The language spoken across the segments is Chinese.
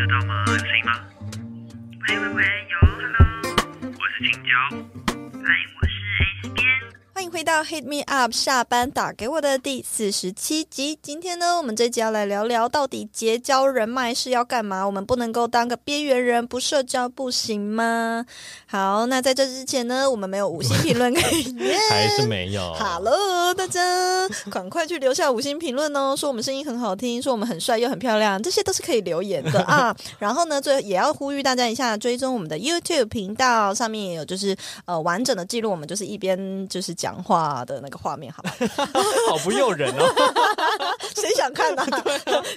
得到吗？有声音吗？喂喂喂，迎回到 Hit Me Up 下班打给我的第四十七集。今天呢，我们这集要来聊聊到底结交人脉是要干嘛？我们不能够当个边缘人，不社交不行吗？好，那在这之前呢，我们没有五星评论可以念，还是没有。Hello，大家赶快去留下五星评论哦，说我们声音很好听，说我们很帅又很漂亮，这些都是可以留言的 啊。然后呢，最后也要呼吁大家一下，追踪我们的 YouTube 频道，上面也有就是呃完整的记录我们就是一边就是讲话的那个画面，好吧？好不诱人哦。谁想看呢、啊？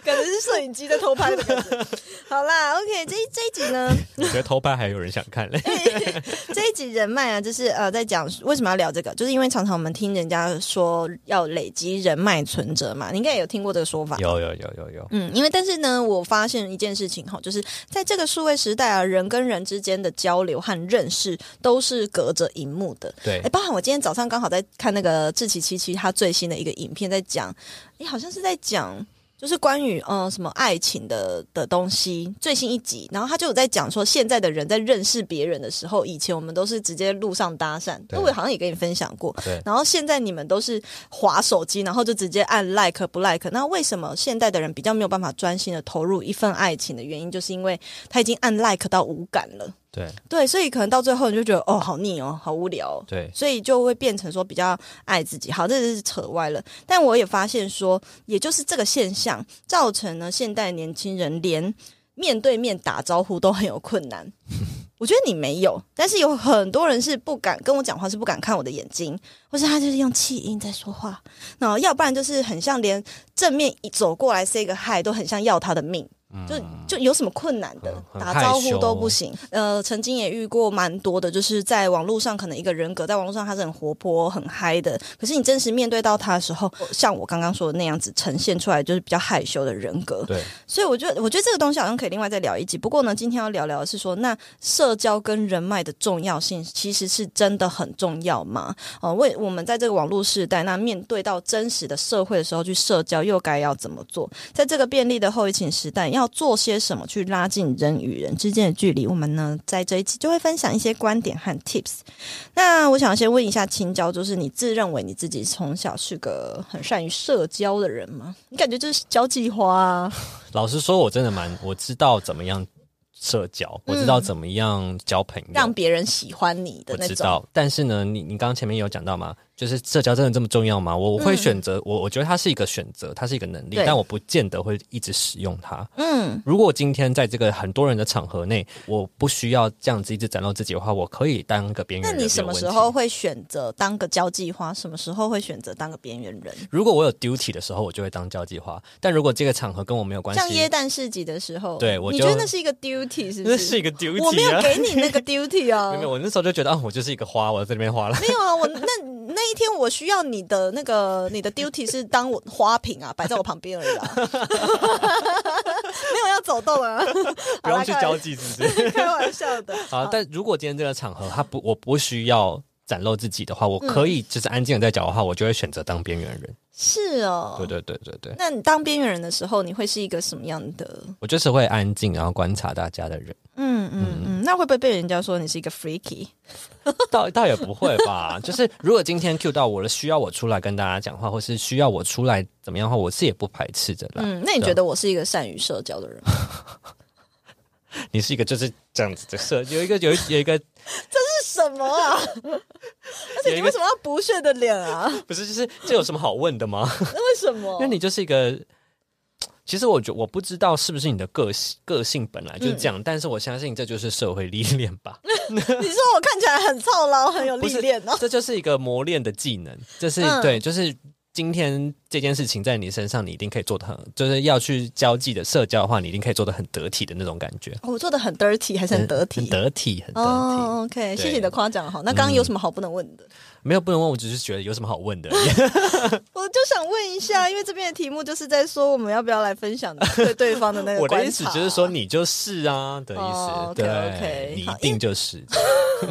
感觉是摄影机在偷拍的感觉。好啦，OK，这一这一集呢，我觉得偷拍还有人想看嘞。这一集人脉啊，就是呃，在讲为什么要聊这个，就是因为常常我们听人家说要累积人脉存折嘛，你应该也有听过这个说法。有有有有有，嗯，因为但是呢，我发现一件事情哈，就是在这个数位时代啊，人跟人之间的交流和认识都是隔着荧幕的。对哎，包含我今天早上刚好在看那个志崎七七他最新的一个影片，在讲，你，好像是在讲。就是关于嗯、呃什么爱情的的东西，最新一集，然后他就有在讲说，现在的人在认识别人的时候，以前我们都是直接路上搭讪，对我好像也跟你分享过，对然后现在你们都是划手机，然后就直接按 like 不 like。那为什么现代的人比较没有办法专心的投入一份爱情的原因，就是因为他已经按 like 到无感了。对对，所以可能到最后你就觉得哦，好腻哦，好无聊、哦。对所以就会变成说比较爱自己。好，这是扯歪了。但我也发现说，也就是这个现象造成了，现代年轻人连面对面打招呼都很有困难。我觉得你没有，但是有很多人是不敢跟我讲话，是不敢看我的眼睛，或是他就是用气音在说话，然后要不然就是很像连正面一走过来 say 个 hi 都很像要他的命。就就有什么困难的，嗯打招呼都不行。呃，曾经也遇过蛮多的，就是在网络上可能一个人格在网络上他是很活泼、很嗨的，可是你真实面对到他的时候，像我刚刚说的那样子呈现出来，就是比较害羞的人格。对，所以我觉得，我觉得这个东西好像可以另外再聊一集。不过呢，今天要聊聊的是说，那社交跟人脉的重要性，其实是真的很重要吗？呃，为我们在这个网络时代，那面对到真实的社会的时候去社交，又该要怎么做？在这个便利的后疫情时代，要做些什么去拉近人与人之间的距离？我们呢，在这一期就会分享一些观点和 tips。那我想先问一下青椒，就是你自认为你自己从小是个很善于社交的人吗？你感觉就是交际花啊？老实说，我真的蛮我知道怎么样社交，我知道怎么样交朋友，让别人喜欢你的那种。我知道。但是呢，你你刚刚前面有讲到嘛，就是社交真的这么重要吗？我我会选择、我我觉得它是一个选择，它是一个能力，但我不见得会一直使用它。嗯，如果今天在这个很多人的场合内，我不需要这样子一直展露自己的话，我可以当个边缘人。那你什么时候？会选择当个交际花？什么时候会选择当个边缘人？如果我有 duty 的时候，我就会当交际花。但如果这个场合跟我没有关系像耶系，诞市集的时候，对我你觉得那是一个 duty 是不是？那是一个 duty 啊。我没有给你那个 duty 啊，没有，没有我那时候就觉得啊，我就是一个花，我在这边花了。没有啊，我那那一天我需要你的那个你的 duty 是当我花瓶啊，摆在我旁边而已啦，没有要走动啊，不用去交际，是不是？开玩笑的。好，但如果今天这个场合，他不，我不需要展露自己的话，我可以就是安静的在讲的话，我就会选择当边缘人。是哦，对对对对对，那你当边缘人的时候，你会是一个什么样的？我就是会安静，然后观察大家的人。嗯嗯嗯，那会不会被人家说你是一个 freaky？倒倒也不会吧，就是如果今天 Q 到我了，需要我出来跟大家讲话，或是需要我出来怎么样的话，我是也不排斥的啦。嗯，那你觉得我是一个善于社交的人吗？你是一个就是这样子的社，有一个有一有一个 是什么啊？而且你为什么要不屑的脸啊？不是就是这有什么好问的吗？那为什么？因为你就是一个。其实我觉我不知道是不是你的个性个性本来就是这样，但是我相信这就是社会历练吧。你说我看起来很操劳，很有历练哦。这就是一个磨练的技能，这是、嗯对，就是今天这件事情在你身上，你一定可以做的很，就是要去交际的社交的话，你一定可以做的很得体的那种感觉，哦我做的很 dirty 还是很得体？很得体，很得体。哦，OK，谢谢你的夸奖好。那刚刚有什么好不能问的？没有不能问，我只是觉得有什么好问的。我就想问一下，因为这边的题目就是在说我们要不要来分享对 对方的那个我的意思就是说，你就是啊的意思，对你一定就是。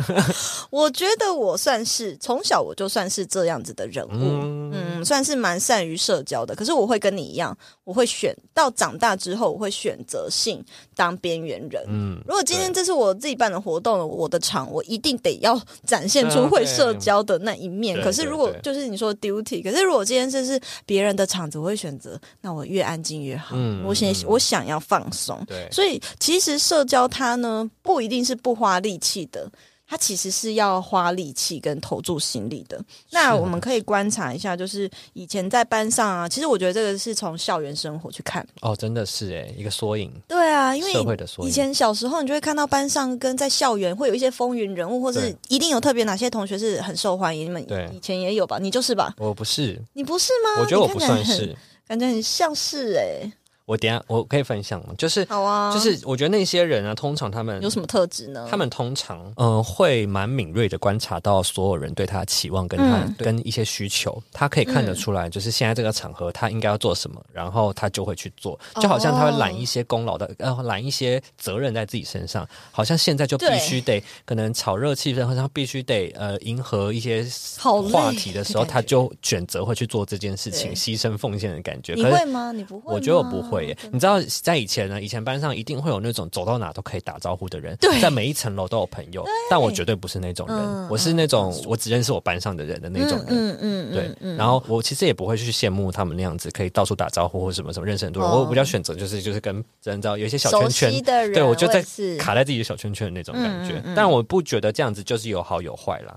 我觉得我算是从小我就算是这样子的人物，嗯嗯，所算是蛮善于社交的，可是我会跟你一样，我会选到长大之后，我会选择性当边缘人。嗯，如果今天这是我自己办的活动，我的场，我一定得要展现出会社交的那一面。对可是如果就是你说 duty，可是如果今天这是别人的场子，我会选择那我越安静越好。嗯我想嗯我想要放松，对，所以其实社交它呢不一定是不花力气的。它其实是要花力气跟投注心力的。那我们可以观察一下，就是以前在班上啊，其实我觉得这个是从校园生活去看。哦，真的是哎，一个缩影，对啊，因为社会的缩影。以前小时候，你就会看到班上跟在校园会有一些风云人物，或是一定有特别哪些同学是很受欢迎。你们对以前也有吧？你就是吧？我不是，你不是吗？我觉得我不算是。感觉很像是哎、我等下我可以分享吗？就是好啊，就是，我觉得那些人啊，通常他们有什么特质呢？他们通常嗯、呃会蛮敏锐的观察到所有人对他的期望跟他、嗯跟一些需求，他可以看得出来，就是现在这个场合他应该要做什么，然后他就会去做，就好像他会揽一些功劳的，呃，揽一些责任在自己身上，好像现在就必须得可能炒热气氛，或者他必须得呃迎合一些好话题的时候，他就选择会去做这件事情，牺牲奉献的感觉。可是你会吗？你不会？我觉得我不会耶。你知道，在以前呢，以前班上一定会有那种走到哪都可以打招呼的人，对在每一层楼都有朋友。但我绝对不是那种人，嗯我是那种我只认识我班上的人的那种人。嗯嗯嗯，对，然后我其实也不会去羡慕他们那样子，可以到处打招呼或什么什么，认识很多人。哦我比较选择就是就是跟人知道有一些小圈圈，的人，对我就在卡在自己的小圈圈的那种感觉。但我不觉得这样子就是有好有坏啦。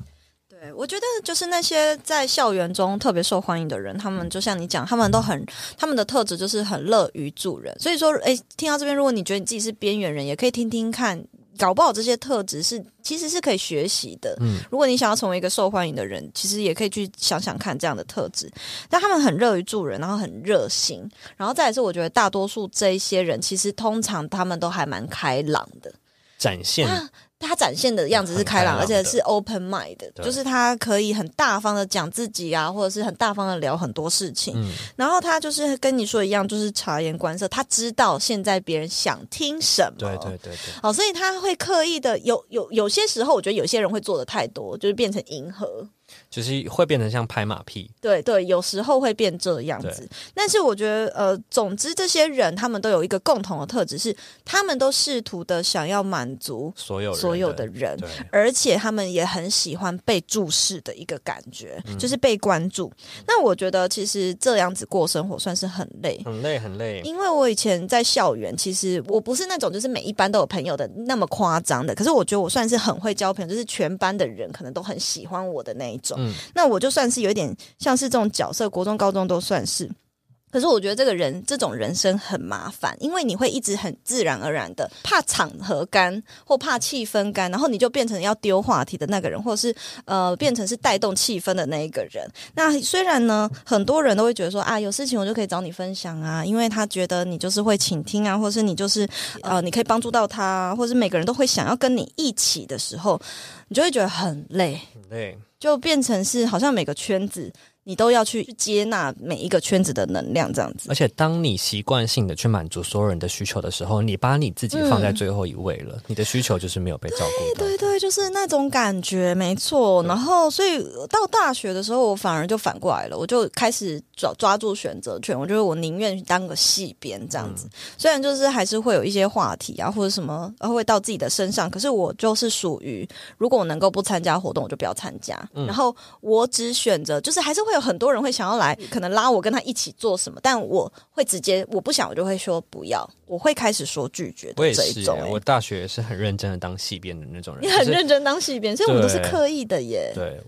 对，我觉得就是那些在校园中特别受欢迎的人，他们就像你讲，他们都很他们的特质就是很乐于助人。所以说，哎，听到这边，如果你觉得你自己是边缘人，也可以听听看，搞不好这些特质是其实是可以学习的。嗯，如果你想要成为一个受欢迎的人，其实也可以去想想看这样的特质。但他们很乐于助人，然后很热心，然后再来是我觉得大多数这一些人，其实通常他们都还蛮开朗的。展现啊他展现的样子是开朗，而且是 open mind 的，就是他可以很大方的讲自己啊，或者是很大方的聊很多事情。嗯然后他就是跟你说一样，就是察言观色，他知道现在别人想听什么。对对对对，好，所以他会刻意的有有有些时候，我觉得有些人会做的太多，就是变成迎合。就是会变成像拍马屁。对对，有时候会变这样子。但是我觉得，呃，总之这些人他们都有一个共同的特质，是他们都试图的想要满足所有所有的人。而且他们也很喜欢被注视的一个感觉，嗯就是被关注。那我觉得其实这样子过生活算是很累。很累很累。因为我以前在校园，其实我不是那种就是每一班都有朋友的那么夸张的，可是我觉得我算是很会交朋友，就是全班的人可能都很喜欢我的那一种。嗯那我就算是有一点像是这种角色，国中、高中都算是。可是我觉得这个人这种人生很麻烦，因为你会一直很自然而然的怕场合干或怕气氛干，然后你就变成要丢话题的那个人，或者是呃变成是带动气氛的那一个人。那虽然呢，很多人都会觉得说啊，有事情我就可以找你分享啊，因为他觉得你就是会倾听啊，或是你就是呃你可以帮助到他啊，或是每个人都会想要跟你一起的时候，你就会觉得很累。很累。就变成是好像每个圈子你都要去接纳每一个圈子的能量，这样子而。且，当你习惯性的去满足所有人的需求的时候，你把你自己放在最后一位了，你的需求就是没有被照顾到。对对，就是那种感觉，没错。然后，所以到大学的时候，我反而就反过来了，我就开始抓抓住选择权。我觉得我宁愿当个戏编这样子，虽然就是还是会有一些话题啊，或者什么呃会到自己的身上，可是我就是属于，如果我能够不参加活动，我就不要参加。然后我只选择，就是还是会有很多人会想要来，可能拉我跟他一起做什么，但我会直接我不想，我就会说不要，我会开始说拒绝的这一种、欸我大学也是很认真的当戏编的那种人。你很认真当戏编，所以我们都是刻意的耶。对，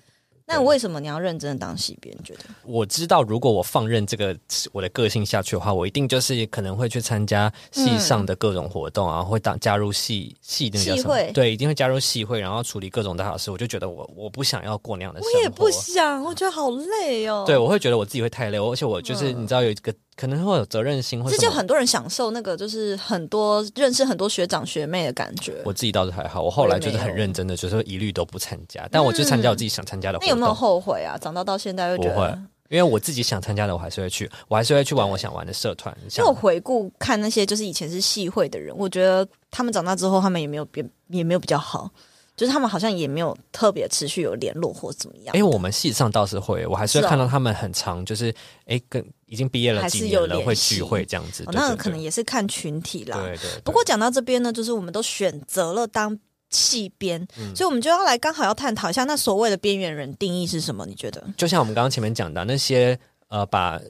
那为什么你要认真的当戏编？你觉得？我知道，如果我放任这个我的个性下去的话，我一定就是可能会去参加戏上的各种活动啊，会当加入戏戏那个叫什么对，一定会加入戏会，然后处理各种大小事。我就觉得我我不想要过那样的生活，我也不想，我觉得好累哦。对，我会觉得我自己会太累，而且我就是、你知道有一个可能会有责任心，或这。就很多人享受那个，就是很多认识很多学长学妹的感觉。我自己倒是还好，我后来就是很认真的，就是一律都不参加，但我就参加我自己想参加的活动。那有没有后悔啊？长大到现在会觉得，因为我自己想参加的，我还是会去，我还是会去玩我想玩的社团。因为我回顾看那些就是以前是系会的人，我觉得他们长大之后，他们也没有变，也没有比较好。就是他们好像也没有特别持续有联络或怎么样。哎，我们系上倒是会，我还是会看到他们很长，就是哎，跟已经毕业了几年了，会聚会这样子。那可能也是看群体啦。对对。不过讲到这边呢，就是我们都选择了当戏编，所以我们就要来刚好要探讨一下，那所谓的边缘人定义是什么？你觉得？就像我们刚刚前面讲的那些呃，把。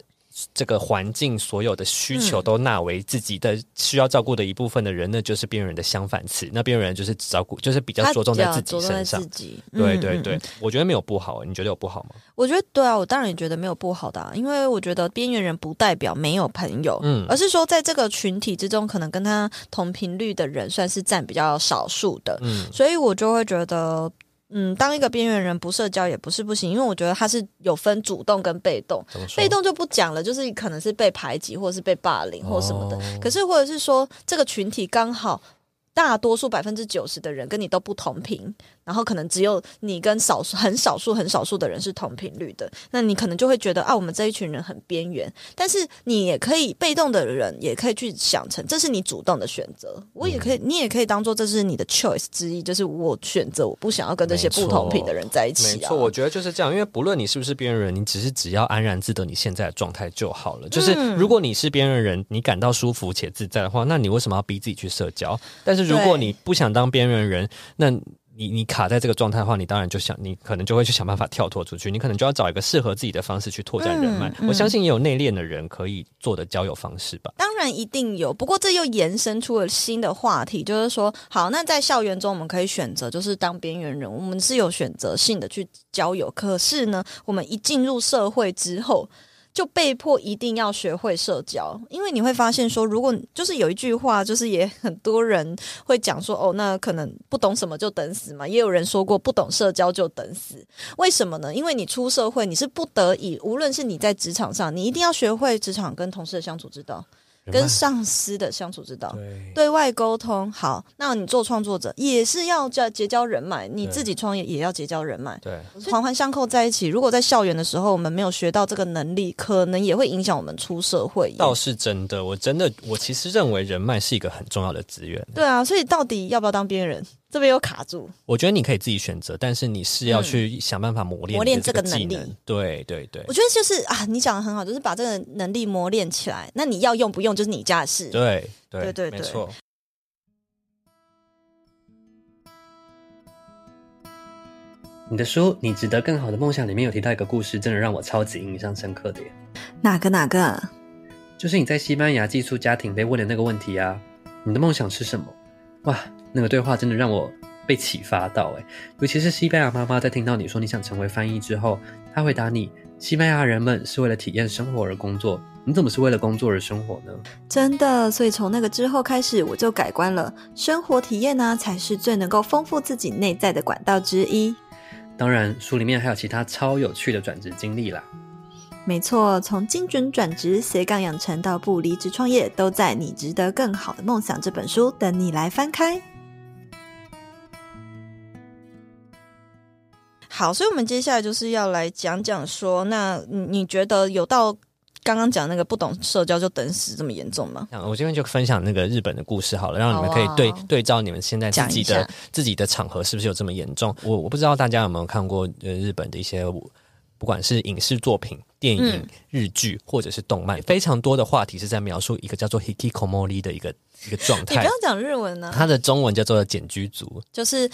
这个环境所有的需求都纳为自己的需要照顾的一部分的人，那就是边缘人的相反词。那边缘人就是只照顾，就是比较着重在自己身上。对对对，我觉得没有不好，你觉得有不好吗？我觉得对啊，我当然也觉得没有不好的，因为我觉得边缘人不代表没有朋友，嗯，而是说在这个群体之中，可能跟他同频率的人算是占比较少数的，嗯，所以我就会觉得。嗯，当一个边缘人不社交也不是不行，因为我觉得他是有分主动跟被动，被动就不讲了，就是可能是被排挤或者是被霸凌或什么的。可是或者是说这个群体刚好大多数百分之九十的人跟你都不同频。然后可能只有你跟少数很少数很少数的人是同频率的，那你可能就会觉得啊，我们这一群人很边缘。但是你也可以被动的人也可以去想成这是你主动的选择，我也可以，你也可以当做这是你的 choice 之一，就是我选择我不想要跟这些不同频的人在一起。没错，我觉得就是这样，因为不论你是不是边缘人，你只是只要安然自得你现在的状态就好了。就是如果你是边缘人，你感到舒服且自在的话，那你为什么要逼自己去社交？但是如果你不想当边缘人，那你你卡在这个状态的话，你当然就想，你可能就会去想办法跳脱出去。你可能就要找一个适合自己的方式去拓展人脉。我相信也有内敛的人可以做的交友方式吧。当然一定有，不过这又延伸出了新的话题，就是说，好，那在校园中我们可以选择就是当边缘人，我们是有选择性的去交友。可是呢，我们一进入社会之后。就被迫一定要学会社交，因为你会发现说，如果就是有一句话，就是也很多人会讲说，哦，那可能不懂什么就等死嘛。也有人说过，不懂社交就等死。为什么呢？因为你出社会，你是不得已，无论是你在职场上，你一定要学会职场跟同事的相处之道。跟上司的相处之道，对外沟通好。那你做创作者也是要叫结交人脉，你自己创业也要结交人脉，对，环环相扣在一起。如果在校园的时候我们没有学到这个能力，可能也会影响我们出社会。倒是真的，我真的，我其实认为人脉是一个很重要的资源。对啊，所以到底要不要当边缘人？这边有卡住，我觉得你可以自己选择，但是你是要去想办法磨练磨练这个能力。对对对，我觉得就是啊，你讲的很好，就是把这个能力磨练起来。那你要用不用，就是你家的事。对对对，没错。你的书《你值得更好的梦想》里面有提到一个故事，真的让我超级印象深刻的耶。哪个哪个？就是你在西班牙寄宿家庭被问的那个问题啊！你的梦想是什么？哇！那个对话真的让我被启发到哎，尤其是西班牙妈妈在听到你说你想成为翻译之后，她回答你：西班牙人们是为了体验生活而工作，你怎么是为了工作而生活呢？真的，所以从那个之后开始，我就改观了。生活体验呢，才是最能够丰富自己内在的管道之一。当然，书里面还有其他超有趣的转职经历啦。没错，从精准转职、斜杠养成到不离职创业，都在《你值得更好的梦想》这本书等你来翻开。好，所以，我们接下来就是要来讲讲说，那你觉得有到刚刚讲那个不懂社交就等死这么严重吗？我这边就分享那个日本的故事好了，让你们可以对对照你们现在自己的自己的场合是不是有这么严重？我我不知道大家有没有看过呃日本的一些不管是影视作品、电影、日剧或者是动漫，非常多的话题是在描述一个叫做 hikikomori 的一个一个状态。你不要讲日文呢，它的中文叫做简居族，就是。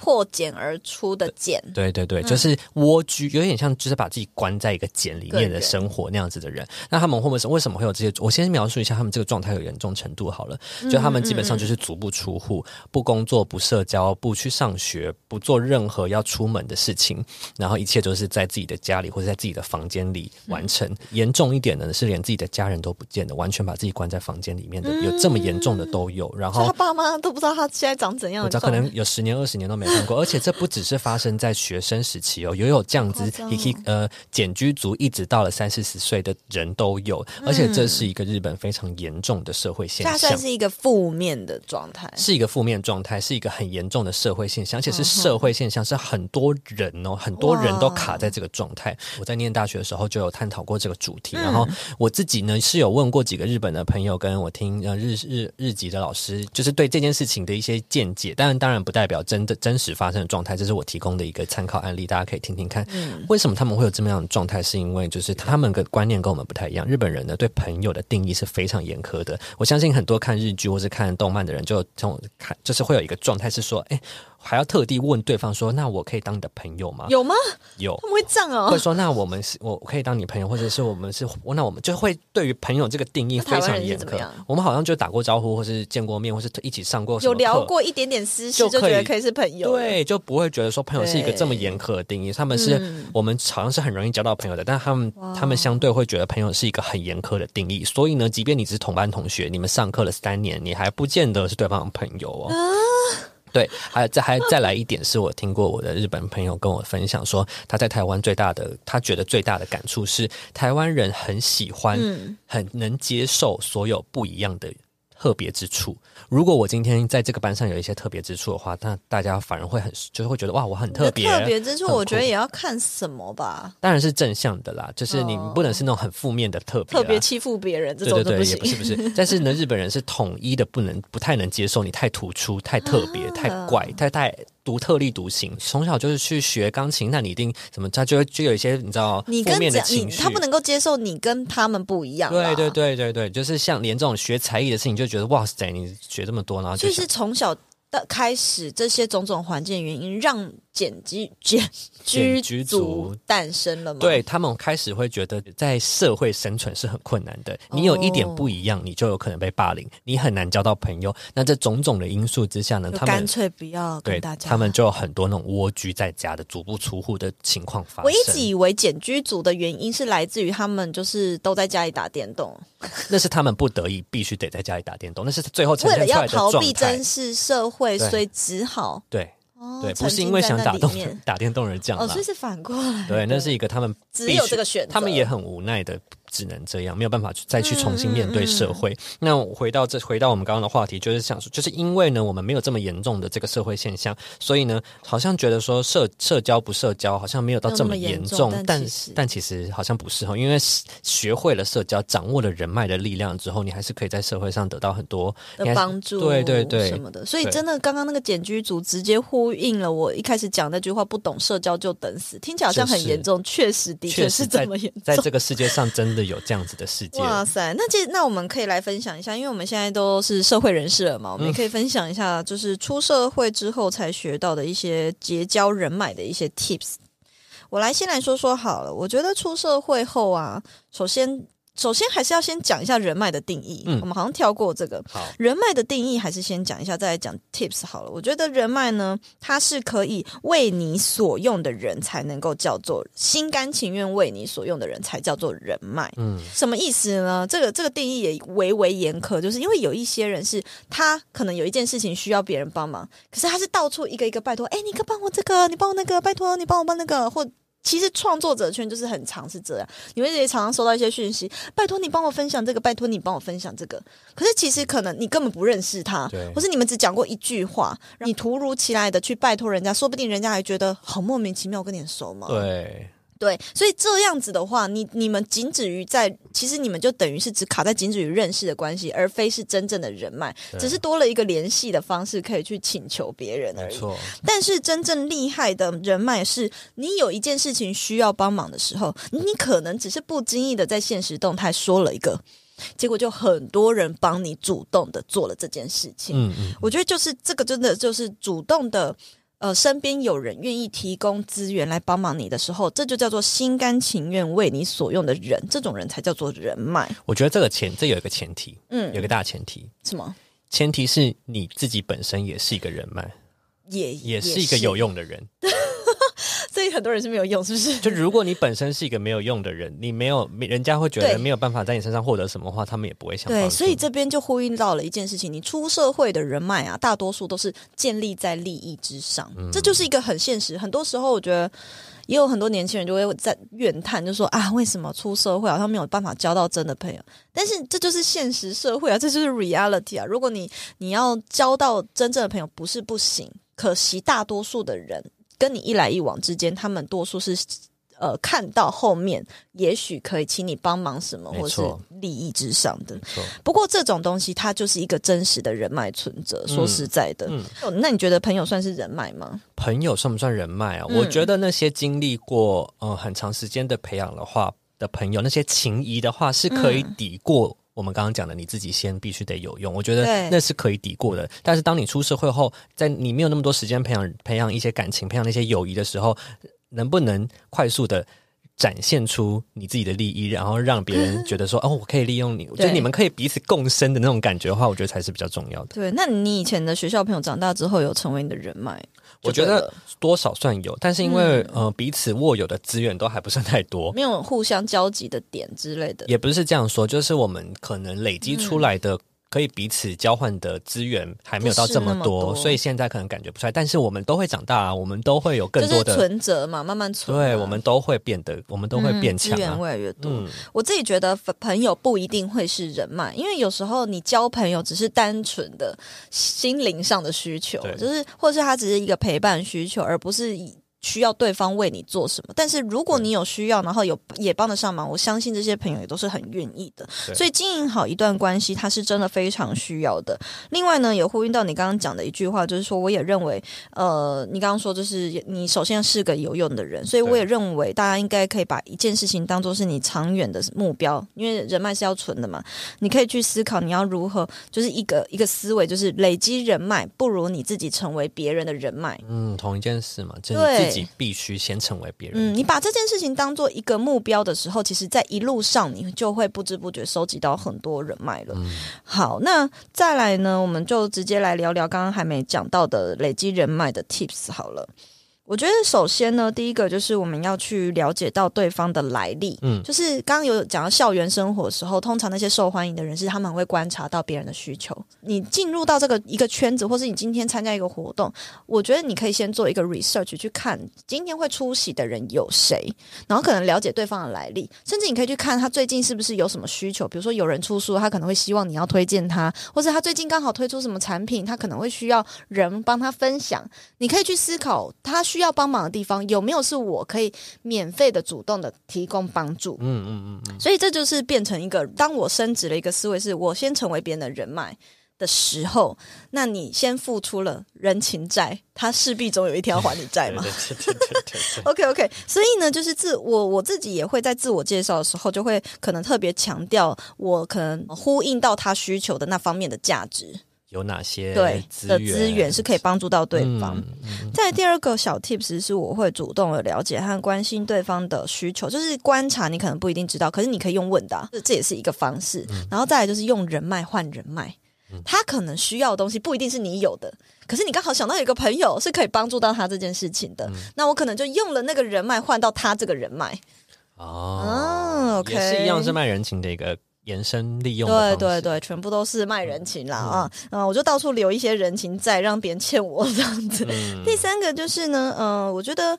破茧而出的茧，对对对，就是蜗居，有点像就是把自己关在一个茧里面的生活那样子的人。那他们会不会是为什么会有这些？我先描述一下他们这个状态有严重程度好了。就他们基本上就是足不出户，不工作，不社交，不去上学，不做任何要出门的事情，然后一切都是在自己的家里或者在自己的房间里完成。严重一点的是连自己的家人都不见的，完全把自己关在房间里面的，有这么严重的都有。然后他爸妈都不知道他现在长怎样，可能有十年二十年都没。看过，而且这不只是发生在学生时期哦，也有这样子，呃，简居族一直到了三四十岁的人都有，而且这是一个日本非常严重的社会现象，算是一个负面的状态，是一个负面状态，是一个很严重的社会现象，而且是社会现象，是很多人哦，很多人都卡在这个状态。我在念大学的时候就有探讨过这个主题，然后我自己呢是有问过几个日本的朋友，跟我听呃日日日籍的老师，就是对这件事情的一些见解，但当然不代表真的真。实发生的状态，这是我提供的一个参考案例，大家可以听听看。嗯为什么他们会有这么样的状态？是因为就是他们的观念跟我们不太一样。日本人呢对朋友的定义是非常严苛的。我相信很多看日剧或是看动漫的人，就从看就是会有一个状态是说，哎，还要特地问对方说，那我可以当你的朋友吗？有吗？有他们会这样哦会？说，那我们是我可以当你朋友，或者是我们是，那我们就会对于朋友这个定义非常严苛。我们好像就打过招呼，或是见过面，或是一起上过有聊过一点点私事，就就觉得可以是朋友。，对，就不会觉得说朋友是一个这么严苛的定义。他们是、嗯我们好像是很容易交到朋友的，但他们他们相对会觉得朋友是一个很严苛的定义。所以呢，即便你只是同班同学，你们上课了三年，你还不见得是对方的朋友哦。对，还有再还再来一点，是我听过我的日本朋友跟我分享说，他在台湾最大的他觉得最大的感触是，台湾人很喜欢、嗯。很能接受所有不一样的特别之处。如果我今天在这个班上有一些特别之处的话，那大家反而会很就是会觉得哇，我很特别。特别之处，我觉得也要看什么吧。当然是正向的啦，就是你哦不能是那种很负面的特别啦，特别欺负别人这对对对，种就不行。也不是不是，但是呢，日本人是统一的，不能不太能接受你太突出、太特别、啊太怪、太太独特立独行。从小就是去学钢琴，那你一定怎么，他就会就有一些你知道你跟负面的这样你情绪。他不能够接受你跟他们不一样。对对。对对对，就是像连这种学才艺的事情，就觉得哇塞，你学这么多，然后就想是从小的开始，这些种种环境原因，让简居简居简居族族诞生了吗？对他们开始会觉得在社会生存是很困难的。你有一点不一样，你就有可能被霸凌，你很难交到朋友。那这种种的因素之下呢，他们干脆不要对跟大家。他们就有很多那种蜗居在家的、足不出户的情况发生。我一直以为简居族的原因是来自于他们就是都在家里打电动，那是他们不得已必须得在家里打电动，那是最后呈为了要逃避真。实社会，对所以只好对哦对，不是因为想打动打电动而这样哦，以。是反过来。对，那是一个他们只有这个选择，他们也很无奈的，只能这样，没有办法去再去重新面对社嗯会。那我回到这，回到我们刚刚的话题，就是想说，就是因为呢，我们没有这么严重的这个社会现象，所以呢，好像觉得说社社交不社交，好像没有到这么严重，但但其实好像不是哈，因为学会了社交，掌握了人脉的力量之后，你还是可以在社会上得到很多的帮助，对对对什么的。所以真的，刚刚那个简居组直接呼应了我一开始讲那句话：“不懂社交就等死。”听起来好像很严重，确实的确是这么严重。在这个世界上真的有这样子的世界。哇塞，那这那我们可以来分享一下，因为我们现在都是社会人士了嘛，我们也可以分享一下，就是出社会之后才学到的一些结交人脉的一些 tips。我来先来说说好了，我觉得出社会后啊，首先首先还是要先讲一下人脉的定义。嗯我们好像跳过这个，好，人脉的定义还是先讲一下，再来讲 tips 好了。我觉得人脉呢，它是可以为你所用的人才能够叫做心甘情愿为你所用的人才叫做人脉。嗯，什么意思呢？这个这个定义也微微严苛，就是因为有一些人是他可能有一件事情需要别人帮忙，可是他是到处一个一个拜托，哎，你可帮我这个，你帮我那个，拜托你帮我帮那个，或其实创作者圈就是很常是这样，你会也常常收到一些讯息，拜托你帮我分享这个，拜托你帮我分享这个。可是其实可能你根本不认识他对，或是你们只讲过一句话，你突如其来的去拜托人家，说不定人家还觉得好莫名其妙，我跟你很熟吗？对，对，所以这样子的话，你你们仅止于在，其实你们就等于是只卡在仅止于认识的关系，而非是真正的人脉，只是多了一个联系的方式可以去请求别人而已。但是真正厉害的人脉是，你有一件事情需要帮忙的时候，你可能只是不经意的在现实动态说了一个，结果就很多人帮你主动的做了这件事情。嗯嗯，我觉得就是这个，真的就是主动的，呃，身边有人愿意提供资源来帮忙你的时候，这就叫做心甘情愿为你所用的人，这种人才叫做人脉。我觉得这个前这有一个前提，嗯有一个大前提，什么？前提是你自己本身也是一个人脉，也也是一个有，用的人。很多人是没有用，是不是？就如果你本身是一个没有用的人，你没有人家会觉得没有办法在你身上获得什么的话，他们也不会想帮对，所以这边就呼应到了一件事情：你出社会的人脉啊，大多数都是建立在利益之上，嗯这就是一个很现实。很多时候，我觉得也有很多年轻人就会在怨叹，就说啊，为什么出社会好像没有办法交到真的朋友？但是这就是现实社会啊，这就是 reality 啊。如果你你要交到真正的朋友，不是不行，可惜大多数的人跟你一来一往之间，他们多数是。呃看到后面，也许可以请你帮忙什么，或是利益之上的。不过这种东西它就是一个真实的人脉存折。说实在的，嗯哦那你觉得朋友算是人脉吗？朋友算不算人脉啊？嗯我觉得那些经历过呃很长时间的培养的话的朋友，那些情谊的话是可以嗯抵过。我们刚刚讲的，你自己先必须得有用，我觉得那是可以抵过的。但是当你出社会后，在你没有那么多时间培养培养一些感情、培养那些友谊的时候，能不能快速的展现出你自己的利益，然后让别人觉得说，哦，我可以利用你，我觉得你们可以彼此共生的那种感觉的话，我觉得才是比较重要的。对，那你以前的学校朋友长大之后有成为你的人脉？我觉得多少算有，但是因为、嗯呃彼此握有的资源都还不算太多，没有互相交集的点之类的。也不是这样说，就是我们可能累积出来的。可以彼此交换的资源还没有到这么多，么多所以现在可能感觉不出来。但是我们都会长大啊，我们都会有更多的，存折嘛，慢慢存嘛、对，我们都会变得，我们都会变强啊。嗯资源越来越多。嗯，我自己觉得朋友不一定会是人脉，因为有时候你交朋友只是单纯的心灵上的需求，就是或是他只是一个陪伴需求，而不是以需要对方为你做什么。但是如果你有需要，然后有也帮得上忙，我相信这些朋友也都是很愿意的。所以经营好一段关系，它是真的非常需要的。另外呢，也呼应到你刚刚讲的一句话，就是说，我也认为，呃，你刚刚说就是你首先是个有用的人，所以我也认为大家应该可以把一件事情当做是你长远的目标，因为人脉是要存的嘛。你可以去思考你要如何，就是一个一个思维，就是累积人脉，不如你自己成为别人的人脉。嗯，同一件事嘛，就对己必须先成为别人。嗯，你把这件事情当做一个目标的时候，其实，在一路上你就会不知不觉收集到很多人脉了。好，那再来呢，我们就直接来聊聊刚刚还没讲到的累积人脉的 tips 好了。我觉得首先呢，第一个就是我们要去了解到对方的来历。嗯就是刚刚有讲到校园生活的时候，通常那些受欢迎的人士，他们会观察到别人的需求。你进入到这个一个圈子，或是你今天参加一个活动，我觉得你可以先做一个 research 去看今天会出席的人有谁，然后可能了解对方的来历，甚至你可以去看他最近是不是有什么需求，比如说有人出书，他可能会希望你要推荐他，或者他最近刚好推出什么产品，他可能会需要人帮他分享。你可以去思考他需要帮忙的地方有没有是我可以免费的、主动的提供帮助。嗯嗯嗯嗯，所以这就是变成一个，当我升职了一个思维，是我先成为别人的人脉的时候，那你先付出了人情债，他势必总有一天要还你债嘛。对对对对对对。OK OK，所以呢，就是自我我自己也会在自我介绍的时候，就会可能特别强调我可能呼应到他需求的那方面的价值，有哪些对的资源是可以帮助到对方。嗯嗯再第二个小 tips 是我会主动的了解和关心对方的需求，就是观察你可能不一定知道，可是你可以用问的啊、这这也是一个方式。然后再来就是用人脉换人脉，他可能需要的东西不一定是你有的。可是你刚好想到有一个朋友是可以帮助到他这件事情的，那我可能就用了那个人脉换到他这个人脉。哦嗯，OK 也是一样是卖人情的一个延伸利用的对对对，全部都是卖人情啦啊！嗯，我就到处留一些人情债，让别人欠我这样子。嗯 第三个就是呢，嗯、我觉得。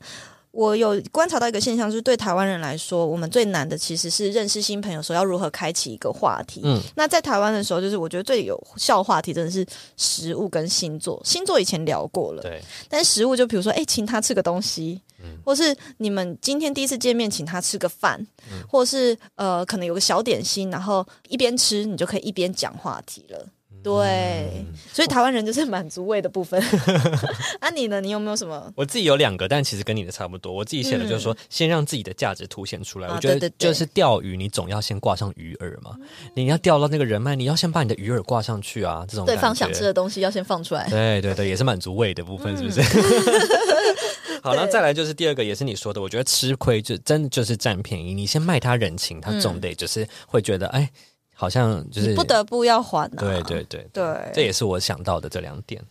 我有观察到一个现象，就是对台湾人来说，我们最难的其实是认识新朋友的时候要如何开启一个话题。嗯那在台湾的时候，就是我觉得最有效话题真的是食物跟星座。星座以前聊过了，对，但食物就比如说，哎，请他吃个东西，或是你们今天第一次见面，请他吃个饭，或是呃，可能有个小点心，然后一边吃，你就可以一边讲话题了。对，所以台湾人就是满足胃的部分。啊，你呢？你有没有什么？我自己有两个，但其实跟你的差不多。我自己写的就是说，先让自己的价值凸显出来。啊我觉得就是钓鱼，你总要先挂上鱼饵嘛。你要钓到那个人脉，你要先把你的鱼饵挂上去啊。这种对方想吃的东西要先放出来。对对对，也是满足胃的部分，是不是？好，那对再来就是第二个，也是你说的，我觉得吃亏就真的就是占便宜。你先卖他人情，他总得就是会觉得，哎，好像就是不得不要还啊。对对对，对，这也是我想到的这两点。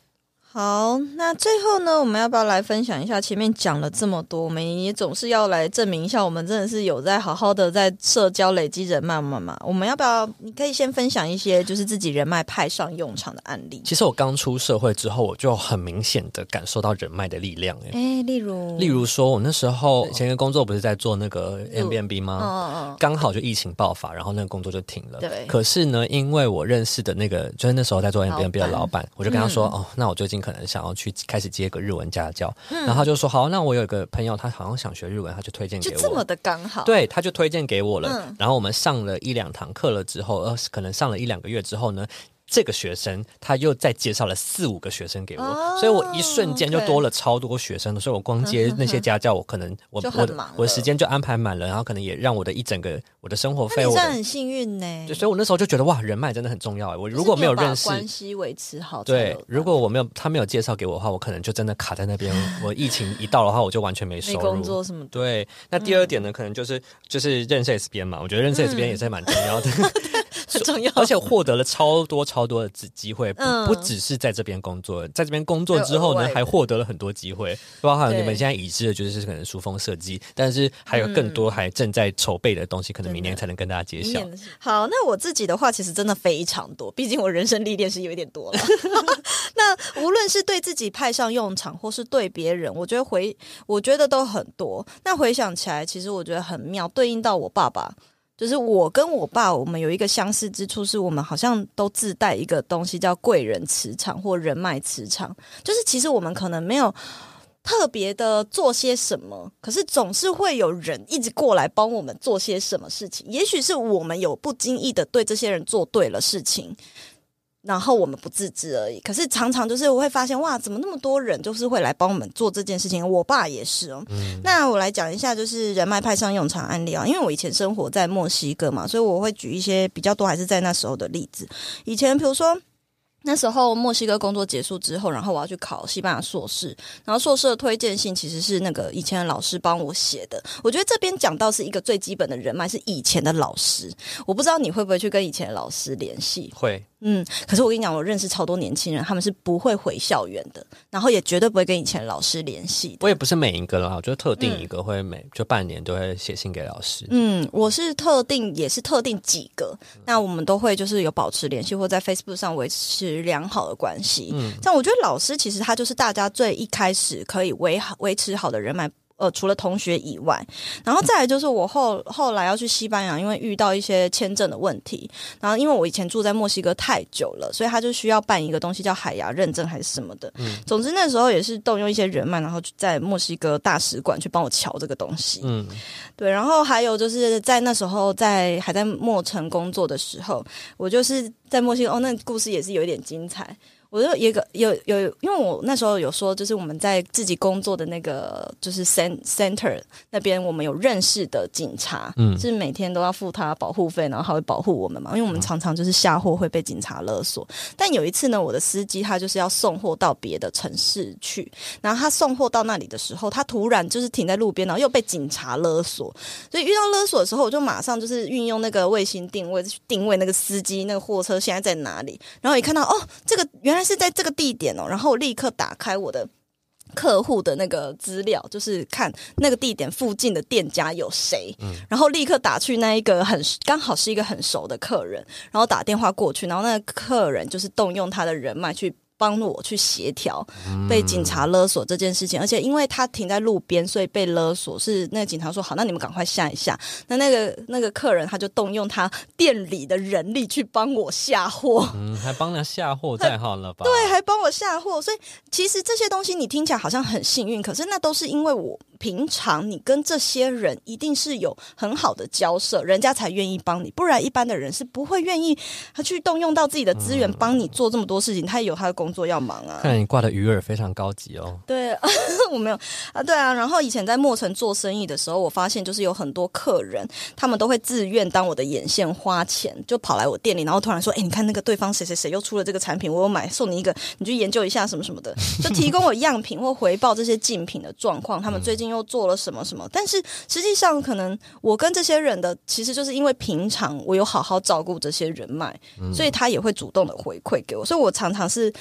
好，那最后呢，我们要不要来分享一下？前面讲了这么多，我们也总是要来证明一下，我们真的是有在好好的在社交累积人脉嘛嘛。我们要不要？你可以先分享一些就是自己人脉派上用场的案例。其实我刚出社会之后，我就很明显的感受到人脉的力量。哎，哎，例如，例如说，我那时候前一个工作不是在做那个 M B N B 嗯，吗？哦哦刚好就疫情爆发，然后那个工作就停了。对可是呢，因为我认识的那个，就是那时候在做 M B N B 的老板老板，我就跟他说：“嗯哦，那我最近近可能想要去开始接个日文家教，嗯然后他就说好，那我有一个朋友，他好像想学日文，他就推荐给我。就这么的刚好。，对，他就推荐给我了。嗯然后我们上了一两堂课了之后，呃，可能上了一两个月之后呢，这个学生他又再介绍了四五个学生给我，哦所以我一瞬间就多了超多学生的，所以我光接那些 家教，我可能我我的时间就安排满了，然后可能也让我的一整个我的生活费，我的很幸运呢。对所以我那时候就觉得哇，人脉真的很重要哎。我如果没有认识，关系维持好才对，如果我没有他没有介绍给我的话，我可能就真的卡在那边。我疫情一到的话，我就完全没收入。没工作什么的。对，那第二点呢，可能就是就是认识 S 边嘛，我觉得认识 S 边也是蛮重要的，很重要，而且获得了超多超多的机机会，不嗯不只是在这边工作，在这边工作之后呢还获得了很多机会，包含你们现在已知的就是可能书风设计，但是还有更多还正在筹备的东西，可能明年才能跟大家揭晓好，那我自己的话，其实真的非常多，毕竟我人生历练是有一点多了。那无论是对自己派上用场，或是对别人，我觉得回，我觉得都很多。那回想起来，其实我觉得很妙，对应到我爸爸。就是我跟我爸，我们有一个相似之处，是我们好像都自带一个东西叫贵人磁场或人脉磁场。就是其实我们可能没有特别的做些什么，可是总是会有人一直过来帮我们做些什么事情。也许是我们有不经意的对这些人做对了事情，然后我们不自知而已。可是常常就是我会发现，哇，怎么那么多人就是会来帮我们做这件事情？我爸也是哦。那我来讲一下，就是人脉派上用场案例啊。因为我以前生活在墨西哥嘛，所以我会举一些比较多还是在那时候的例子。以前比如说。那时候墨西哥工作结束之后，然后我要去考西班牙硕士，然后硕士的推荐信其实是那个以前的老师帮我写的。我觉得这边讲到是一个最基本的人脉，是以前的老师。我不知道你会不会去跟以前的老师联系？会，嗯，可是我跟你讲，我认识超多年轻人，他们是不会回校园的，然后也绝对不会跟以前的老师联系的。我也不是每一个啦，我觉得特定一个会每就半年都会写信给老师。嗯，我是特定也是特定几个，那我们都会就是有保持联系，或在 Facebook 上维持良好的关系。嗯，但我觉得老师其实他就是大家最一开始可以维好维持好的人脉。呃，除了同学以外，然后再来就是我后后来要去西班牙，因为遇到一些签证的问题，然后因为我以前住在墨西哥太久了，所以他就需要办一个东西叫海牙认证还是什么的。总之那时候也是动用一些人脉，然后在墨西哥大使馆去帮我瞧这个东西。嗯，对，然后还有就是在那时候在还在墨城工作的时候，我就是在墨西哥哦，那故事也是有一点精彩。我就有一个有有，因为我那时候有说，就是我们在自己工作的那个就是 cen center 那边，我们有认识的警察，嗯是每天都要付他保护费，然后他会保护我们嘛，因为我们常常就是下货会被警察勒索。但有一次呢，我的司机他就是要送货到别的城市去，然后他送货到那里的时候，他突然就是停在路边，然后又被警察勒索。所以遇到勒索的时候，我就马上就是运用那个卫星定位去定位那个司机那个货车现在在哪里，然后一看到哦，这个原来是在这个地点哦，然后我立刻打开我的。客户的那个资料，就是看那个地点附近的店家有谁，然后立刻打去那一个很刚好是一个很熟的客人，然后打电话过去，然后那个客人就是动用他的人脉去帮我去协调被警察勒索这件事情，而且因为他停在路边，所以被勒索。是那个警察说好，那你们赶快下一下。那那个那个客人他就动用他店里的人力去帮我下货。嗯，还帮他下货太好了吧？对，还帮我下货，所以其实这些东西你听起来好像很幸运，可是那都是因为我平常你跟这些人一定是有很好的交涉，人家才愿意帮你，不然一般的人是不会愿意他去动用到自己的资源帮你做这么多事情，他也有他的工作要忙啊。看来你挂的鱼饵非常高级哦。对，我没有啊，对啊。然后以前在墨城做生意的时候，我发现就是有很多客人，他们都会自愿当我的眼线花钱，就跑来我店里，然后突然说：“哎，你看那个对方谁谁谁又出了这个产品，我有买，送你一个，你去研究一下什么什么的，就提供我样品或回报这些竞品的状况，他们最近又做了什么什么。但是实际上，可能我跟这些人的其实就是因为平常我有好好照顾这些人脉，所以他也会主动的回馈给我，所以我常常是。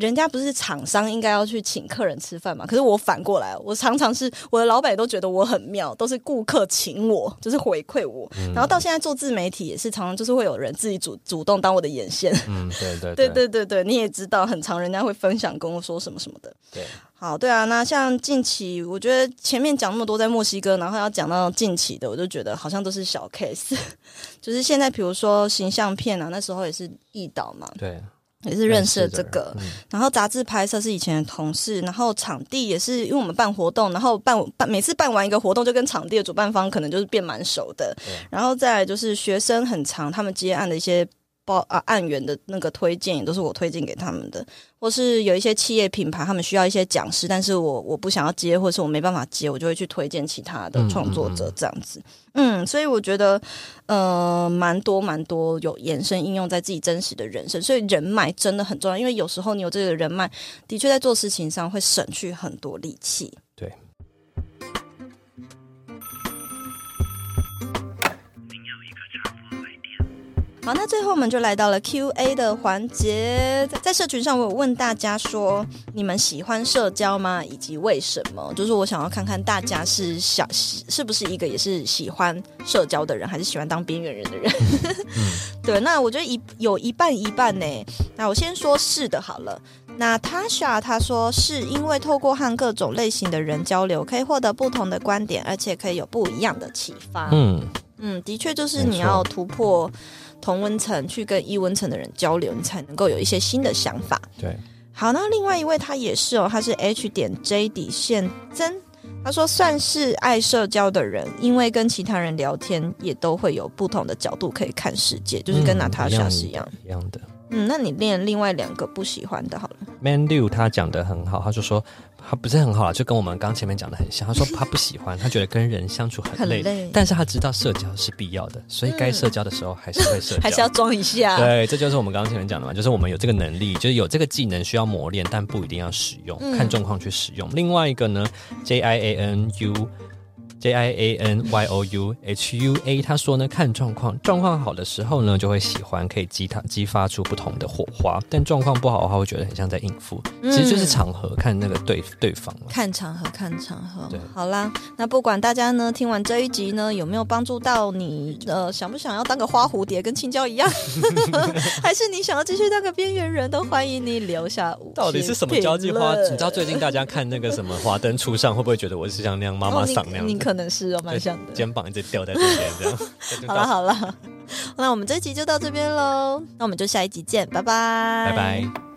人家不是厂商应该要去请客人吃饭嘛？可是我反过来，我常常是我的老板都觉得我很妙，都是顾客请我，就是回馈我。然后到现在做自媒体也是常常就是会有人自己主主动当我的眼线。嗯，对对对对对对，你也知道，很常人家会分享跟我说什么什么的。对，好，对啊，那像近期，我觉得前面讲那么多在墨西哥，然后要讲到近期的，我就觉得好像都是小 case。就是现在，比如说形象片啊，那时候也是易导嘛，对，也是认识了这个。嗯然后杂志拍摄是以前的同事，然后场地也是因为我们办活动，然后办办每次办完一个活动，就跟场地的主办方可能就是变蛮熟的。然后再来就是学生很长，他们接案的一些报啊案源的那个推荐也都是我推荐给他们的，或是有一些企业品牌他们需要一些讲师，但是我我不想要接，或是我没办法接，我就会去推荐其他的创作者这样子。嗯，所以我觉得，呃，蛮多蛮多有延伸应用在自己真实的人生，所以人脉真的很重要，因为有时候你有这个人脉，的确在做事情上会省去很多力气。好，那最后我们就来到了 Q&A 的环节，在在社群上，我有问大家说，你们喜欢社交吗？以及为什么？就是我想要看看大家是想是不是一个也是喜欢社交的人，还是喜欢当边缘人的人？对，那我觉得一有一半一半呢。那我先说是的好了。那 Tasha 他说是因为透过和各种类型的人交流，可以获得不同的观点，而且可以有不一样的启发。嗯，嗯，的确就是你要突破同温层，去跟异温层的人交流，你才能够有一些新的想法。对，好，那另外一位他也是哦，他是 H 点 J 底线真，他说算是爱社交的人，因为跟其他人聊天也都会有不同的角度可以看世界，就是跟嗯娜塔莎是一样。的一样的。嗯，那你练另外两个不喜欢的好了。Man Liu 他讲的很好，他就说他不是很好啦，就跟我们刚前面讲的很像。他说 他不喜欢，他觉得跟人相处很累，很累但是他知道社交是必要的，所以该社交的时候还是会社交。还是要装一下。对，这就是我们刚刚前面讲的嘛，就是我们有这个能力，就是有这个技能需要磨练，但不一定要使用，嗯看状况去使用。另外一个呢，J I A N U。J I A N Y O U H U A，他说呢，看状况，状况好的时候呢，就会喜欢，可以激他激发出不同的火花；但状况不好的话，会觉得很像在应付。嗯其实就是场合，看那个对对方嘛。看场合，看场合对。好啦，那不管大家呢听完这一集呢，有没有帮助到你？呃，想不想要当个花蝴蝶，跟青椒一样？还是你想要继续当个边缘人？都欢迎你留下到底是什么交际花？你知道最近大家看那个什么《华灯初上》，会不会觉得我是像那样妈妈哦嗓那样子？可能是哦，蛮像的。肩膀一直掉在这边，这样。好了好了，那我们这一集就到这边喽，那我们就下一集见，拜拜，拜拜。